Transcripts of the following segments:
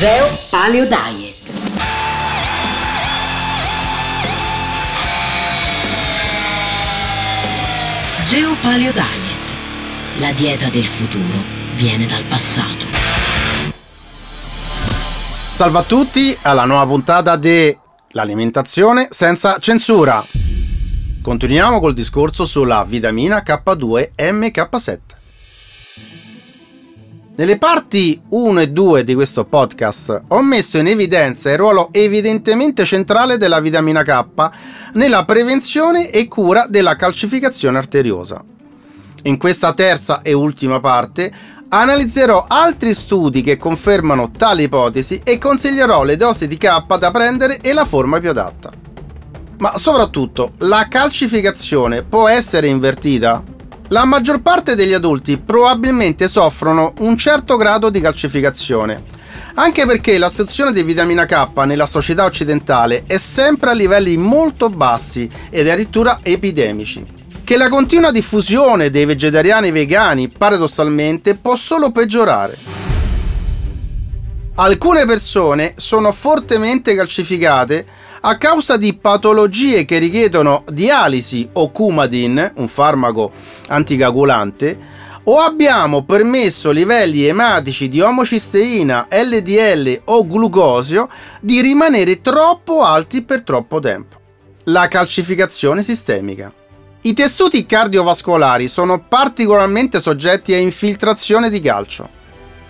Geo Paleo Diet. Geo Paleo Diet. La dieta del futuro viene dal passato. Salve a tutti alla nuova puntata di L'alimentazione senza censura. Continuiamo col discorso sulla vitamina K2 MK7. Nelle parti 1 e 2 di questo podcast ho messo in evidenza il ruolo evidentemente centrale della vitamina K nella prevenzione e cura della calcificazione arteriosa. In questa terza e ultima parte analizzerò altri studi che confermano tale ipotesi e consiglierò le dosi di K da prendere e la forma più adatta. Ma soprattutto, la calcificazione può essere invertita? La maggior parte degli adulti probabilmente soffrono un certo grado di calcificazione, anche perché l'assunzione di vitamina K nella società occidentale è sempre a livelli molto bassi ed addirittura epidemici. Che la continua diffusione dei vegetariani vegani paradossalmente può solo peggiorare. Alcune persone sono fortemente calcificate a causa di patologie che richiedono dialisi o Coumadin, un farmaco anticoagulante, o abbiamo permesso livelli ematici di omocisteina, LDL o glucosio di rimanere troppo alti per troppo tempo. La calcificazione sistemica. I tessuti cardiovascolari sono particolarmente soggetti a infiltrazione di calcio.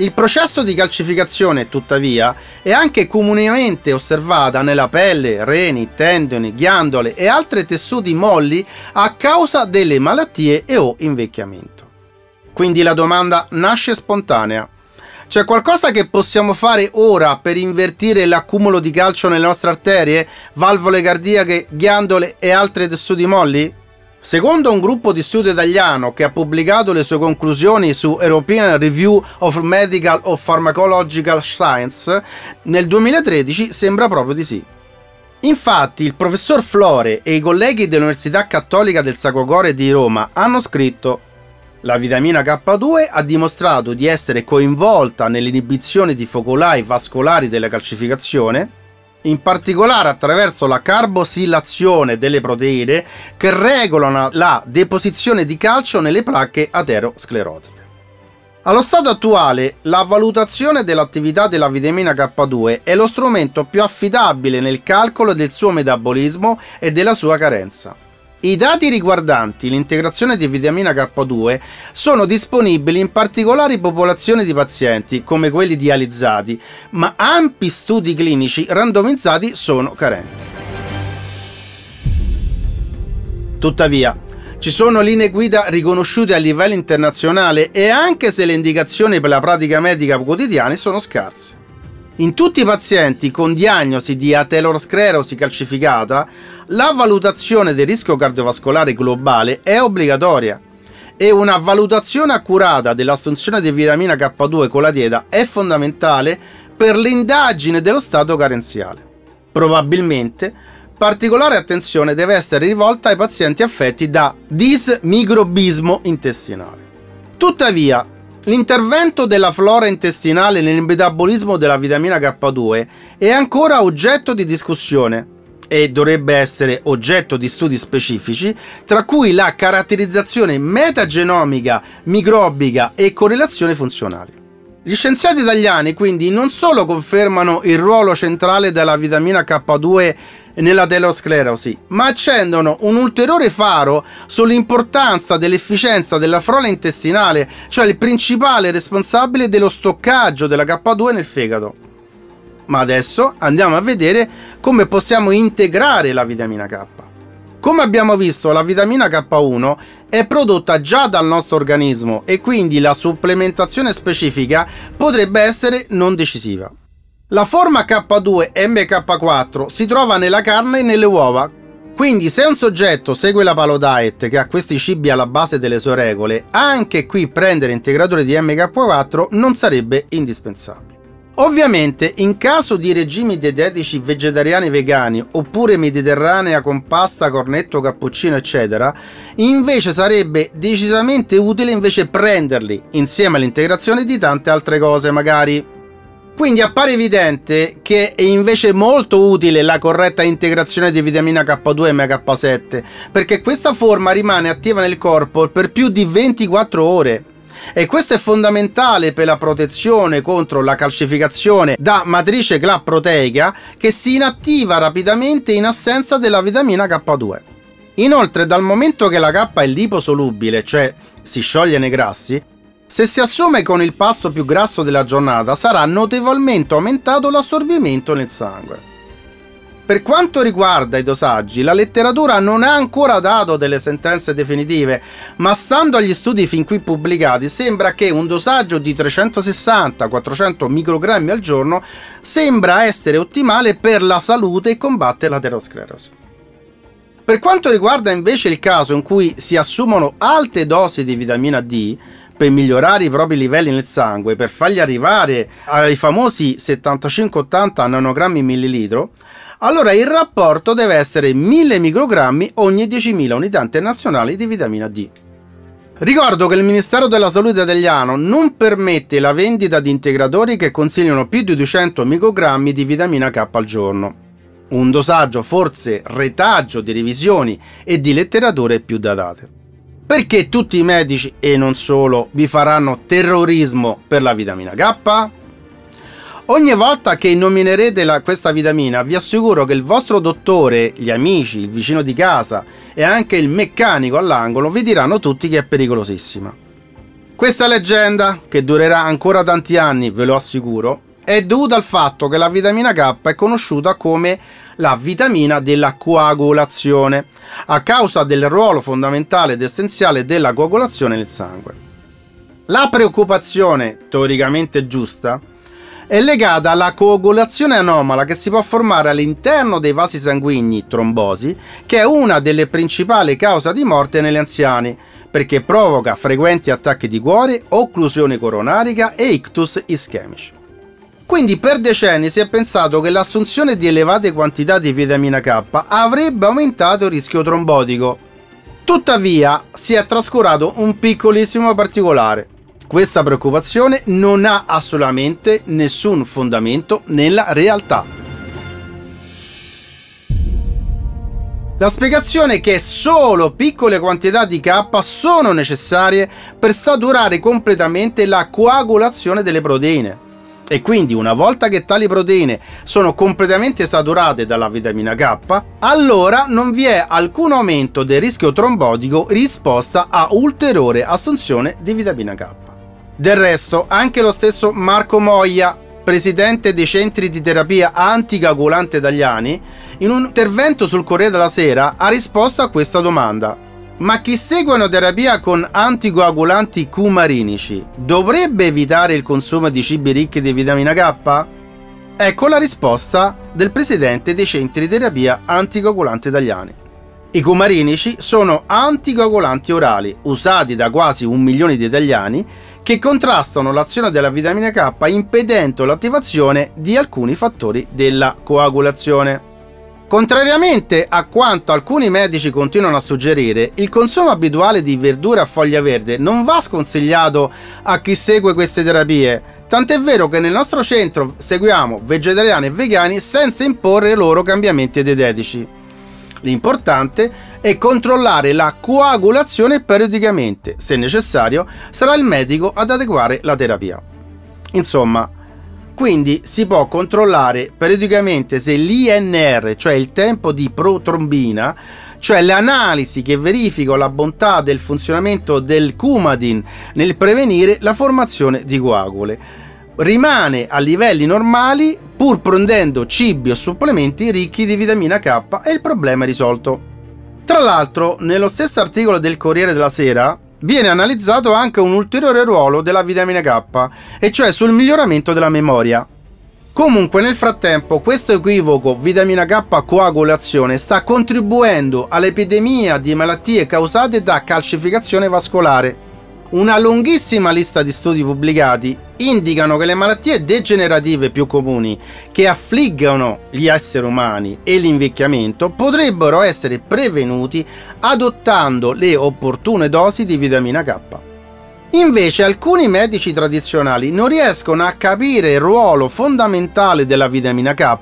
Il processo di calcificazione, tuttavia, è anche comunemente osservata nella pelle, reni, tendoni, ghiandole e altri tessuti molli a causa delle malattie e o invecchiamento. Quindi la domanda nasce spontanea. C'è qualcosa che possiamo fare ora per invertire l'accumulo di calcio nelle nostre arterie, valvole cardiache, ghiandole e altri tessuti molli? Secondo un gruppo di studio italiano che ha pubblicato le sue conclusioni su European Review of Medical of Pharmacological Science, nel 2013 sembra proprio di sì. Infatti il professor Flore e i colleghi dell'Università Cattolica del Sacro Cuore di Roma hanno scritto la vitamina K2 ha dimostrato di essere coinvolta nell'inibizione di focolai vascolari della calcificazione in particolare attraverso la carbosilazione delle proteine che regolano la deposizione di calcio nelle placche aterosclerotiche. Allo stato attuale, la valutazione dell'attività della vitamina K2 è lo strumento più affidabile nel calcolo del suo metabolismo e della sua carenza. I dati riguardanti l'integrazione di vitamina K2 sono disponibili in particolari popolazioni di pazienti, come quelli dializzati, ma ampi studi clinici randomizzati sono carenti. Tuttavia, ci sono linee guida riconosciute a livello internazionale e anche se le indicazioni per la pratica medica quotidiana sono scarse. In tutti i pazienti con diagnosi di aterosclerosi calcificata, la valutazione del rischio cardiovascolare globale è obbligatoria e una valutazione accurata dell'assunzione di vitamina K2 con la dieta è fondamentale per l'indagine dello stato carenziale. Probabilmente particolare attenzione deve essere rivolta ai pazienti affetti da dismicrobismo intestinale. Tuttavia, L'intervento della flora intestinale nel metabolismo della vitamina K2 è ancora oggetto di discussione e dovrebbe essere oggetto di studi specifici, tra cui la caratterizzazione metagenomica, microbica e correlazioni funzionali. Gli scienziati italiani quindi non solo confermano il ruolo centrale della vitamina K2 nella telosclerosi, ma accendono un ulteriore faro sull'importanza dell'efficienza della flora intestinale, cioè il principale responsabile dello stoccaggio della K2 nel fegato. Ma adesso andiamo a vedere come possiamo integrare la vitamina K. Come abbiamo visto, la vitamina K1 è prodotta già dal nostro organismo e quindi la supplementazione specifica potrebbe essere non decisiva. La forma K2 MK4 si trova nella carne e nelle uova. Quindi se un soggetto segue la Palo Diet che ha questi cibi alla base delle sue regole, anche qui prendere integratori di MK4 non sarebbe indispensabile. Ovviamente in caso di regimi dietetici vegetariani vegani oppure mediterranea con pasta, cornetto, cappuccino eccetera, invece sarebbe decisamente utile invece prenderli insieme all'integrazione di tante altre cose magari Quindi appare evidente che è invece molto utile la corretta integrazione di vitamina K2 e MK7, perché questa forma rimane attiva nel corpo per più di 24 ore. E questo è fondamentale per la protezione contro la calcificazione da matrice GLA proteica che si inattiva rapidamente in assenza della vitamina K2. Inoltre, dal momento che la K è liposolubile, cioè si scioglie nei grassi, se si assume con il pasto più grasso della giornata sarà notevolmente aumentato l'assorbimento nel sangue. Per quanto riguarda i dosaggi, la letteratura non ha ancora dato delle sentenze definitive, ma stando agli studi fin qui pubblicati sembra che un dosaggio di 360-400 microgrammi al giorno sembra essere ottimale per la salute e combatte l'aterosclerosi. Per quanto riguarda invece il caso in cui si assumono alte dosi di vitamina D, per migliorare i propri livelli nel sangue, per farli arrivare ai famosi 75-80 nanogrammi millilitro, allora il rapporto deve essere 1000 microgrammi ogni 10.000 unità internazionali di vitamina D. Ricordo che il Ministero della Salute italiano non permette la vendita di integratori che consigliano più di 200 microgrammi di vitamina K al giorno. Un dosaggio forse retaggio di revisioni e di letterature più datate perché tutti i medici e non solo vi faranno terrorismo per la vitamina K? Ogni volta che nominerete la, questa vitamina vi assicuro che il vostro dottore, gli amici, il vicino di casa e anche il meccanico all'angolo vi diranno tutti che è pericolosissima. Questa leggenda, che durerà ancora tanti anni, ve lo assicuro, è dovuta al fatto che la vitamina K è conosciuta come la vitamina della coagulazione, a causa del ruolo fondamentale ed essenziale della coagulazione nel sangue. La preoccupazione, teoricamente giusta, è legata alla coagulazione anomala che si può formare all'interno dei vasi sanguigni, trombosi, che è una delle principali cause di morte negli anziani, perché provoca frequenti attacchi di cuore, occlusione coronarica e ictus ischemici. Quindi per decenni si è pensato che l'assunzione di elevate quantità di vitamina K avrebbe aumentato il rischio trombotico. Tuttavia si è trascurato un piccolissimo particolare. Questa preoccupazione non ha assolutamente nessun fondamento nella realtà. La spiegazione è che solo piccole quantità di K sono necessarie per saturare completamente la coagulazione delle proteine. E quindi una volta che tali proteine sono completamente saturate dalla vitamina K, allora non vi è alcun aumento del rischio trombotico risposta a ulteriore assunzione di vitamina K. Del resto, anche lo stesso Marco Moglia, presidente dei centri di terapia anticoagulante italiani, in un intervento sul Corriere della Sera ha risposto a questa domanda ma chi segue una terapia con anticoagulanti cumarinici dovrebbe evitare il consumo di cibi ricchi di vitamina K? Ecco la risposta del presidente dei centri di terapia anticoagulanti italiani. I cumarinici sono anticoagulanti orali usati da quasi un milione di italiani che contrastano l'azione della vitamina K impedendo l'attivazione di alcuni fattori della coagulazione. Contrariamente a quanto alcuni medici continuano a suggerire, il consumo abituale di verdure a foglia verde non va sconsigliato a chi segue queste terapie, tant'è vero che nel nostro centro seguiamo vegetariani e vegani senza imporre loro cambiamenti dietetici. L'importante è controllare la coagulazione periodicamente, se necessario sarà il medico ad adeguare la terapia. Insomma, quindi si può controllare periodicamente se l'INR, cioè il tempo di protrombina, cioè le analisi che verificano la bontà del funzionamento del Coumadin nel prevenire la formazione di coagule. Rimane a livelli normali pur prendendo cibi o supplementi ricchi di vitamina K e il problema è risolto. Tra l'altro, nello stesso articolo del Corriere della Sera, viene analizzato anche un ulteriore ruolo della vitamina K, e cioè sul miglioramento della memoria. Comunque nel frattempo questo equivoco vitamina K coagulazione sta contribuendo all'epidemia di malattie causate da calcificazione vascolare una lunghissima lista di studi pubblicati indicano che le malattie degenerative più comuni che affliggono gli esseri umani e l'invecchiamento potrebbero essere prevenuti adottando le opportune dosi di vitamina K. Invece alcuni medici tradizionali non riescono a capire il ruolo fondamentale della vitamina K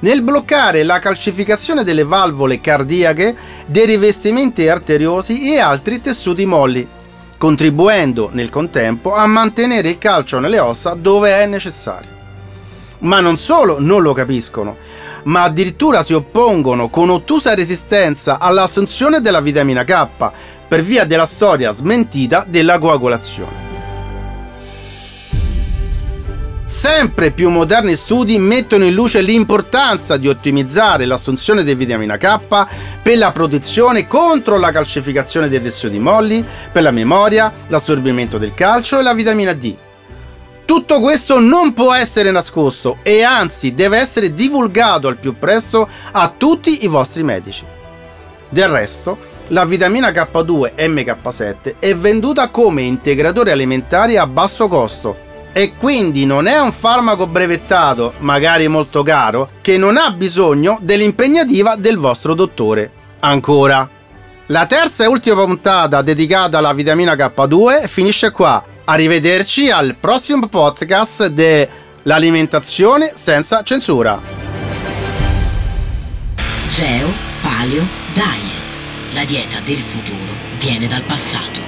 nel bloccare la calcificazione delle valvole cardiache, dei rivestimenti arteriosi e altri tessuti molli, contribuendo nel contempo a mantenere il calcio nelle ossa dove è necessario. Ma non solo non lo capiscono, ma addirittura si oppongono con ottusa resistenza all'assunzione della vitamina K per via della storia smentita della coagulazione. Sempre più moderni studi mettono in luce l'importanza di ottimizzare l'assunzione di vitamina K per la protezione contro la calcificazione dei tessuti molli, per la memoria, l'assorbimento del calcio e la vitamina D. Tutto questo non può essere nascosto e anzi deve essere divulgato al più presto a tutti i vostri medici. Del resto, la vitamina K2 MK7 è venduta come integratore alimentare a basso costo e quindi non è un farmaco brevettato, magari molto caro, che non ha bisogno dell'impegnativa del vostro dottore. Ancora. La terza e ultima puntata dedicata alla vitamina K2 finisce qua. Arrivederci al prossimo podcast dell'alimentazione senza censura. Geo Paleo Diet. La dieta del futuro viene dal passato.